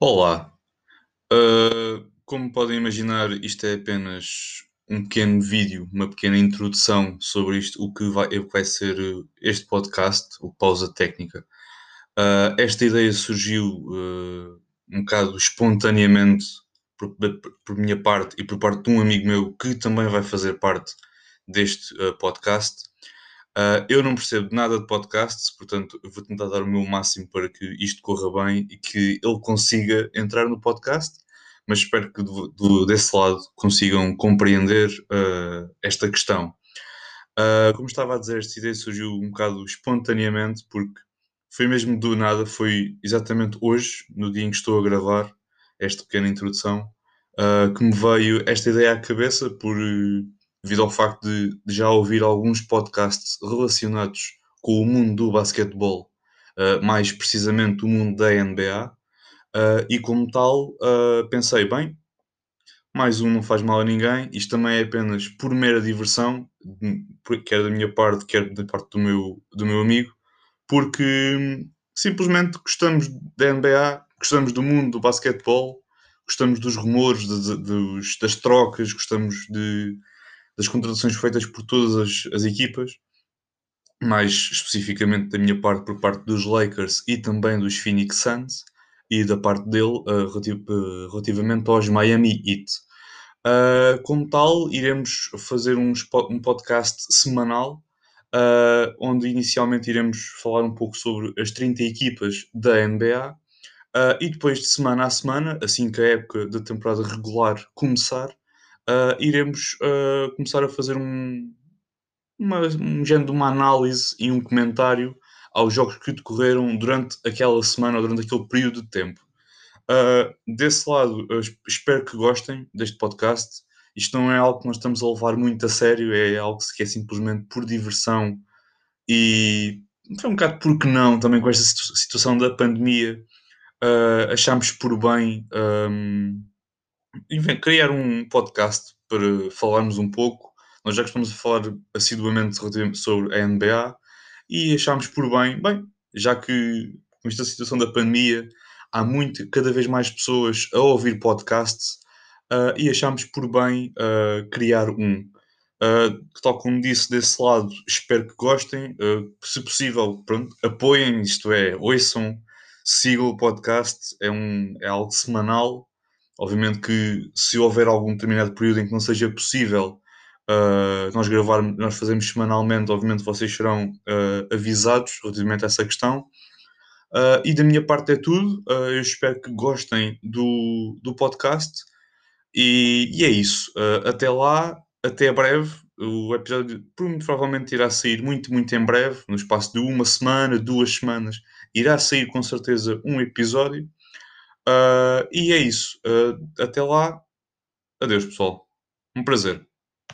Olá, ah, como podem imaginar, isto é apenas um pequeno vídeo, uma pequena introdução sobre isto, o que vai, vai ser uh, este podcast, o Pausa Técnica. Ah, esta ideia surgiu uh, um bocado espontaneamente por, por minha parte e por parte de um amigo meu que também vai fazer parte deste uh, podcast. Uh, eu não percebo nada de podcasts, portanto, vou tentar dar o meu máximo para que isto corra bem e que ele consiga entrar no podcast, mas espero que do, do, desse lado consigam compreender uh, esta questão. Uh, como estava a dizer, esta ideia surgiu um bocado espontaneamente, porque foi mesmo do nada, foi exatamente hoje, no dia em que estou a gravar esta pequena introdução, que me veio esta ideia à cabeça por devido ao facto de, de, já ouvir alguns podcasts relacionados com o mundo do basquetebol, uh, mais precisamente o mundo da NBA, uh, eh, e como tal, uh, pensei, bem, mais um não faz mal a ninguém, isto também é apenas por mera diversão, quer da minha parte, quer da parte do meu, do meu amigo, porque hum, simplesmente gostamos da NBA, gostamos do mundo do basquetebol, gostamos dos rumores, de, de, dos, das trocas, gostamos de, das contratações feitas por todas as, as equipas, mais especificamente da minha parte por parte dos Lakers e também dos Phoenix Suns, e da parte dele uh, relativ uh, relativamente aos Miami Heat. Uh, como tal, iremos fazer um, um podcast semanal, onde inicialmente iremos falar um pouco sobre as 30 equipas da NBA, e depois de semana a semana, assim que a época da temporada regular começar, uh, iremos uh, começar a fazer um, uma, um género de uma análise e um comentário aos jogos que decorreram durante aquela semana ou durante aquele período de tempo. Uh, desse lado, espero que gostem deste podcast. Isto não é algo que nós estamos a levar muito a sério, é algo que é simplesmente por diversão e foi um bocado porque não, também com esta situação da pandemia, uh, achámos por bem um, criar um podcast para falarmos um pouco. Nós já costumamos falar assiduamente sobre a NBA e achámos por bem, bem, já que com esta situação da pandemia há muito, cada vez mais pessoas a ouvir podcasts uh, e achámos por bem uh, criar um. Uh, tal como disse desse lado, espero que gostem. se possível, pronto, apoiem, isto é, ouçam, sigam o podcast, é, um, é algo semanal Obviamente que se houver algum determinado período em que não seja possível uh, nós gravarmos, nós fazemos semanalmente, obviamente vocês serão uh, avisados relativamente a essa questão. Uh, e da minha parte é tudo. eu espero que gostem do, do podcast. E, e é isso. até lá, até breve. O episódio muito provavelmente irá sair muito, muito em breve, no espaço de uma semana, duas semanas. Irá sair com certeza um episódio. Uh, e é isso. Uh, até lá. Adeus, pessoal. Um prazer.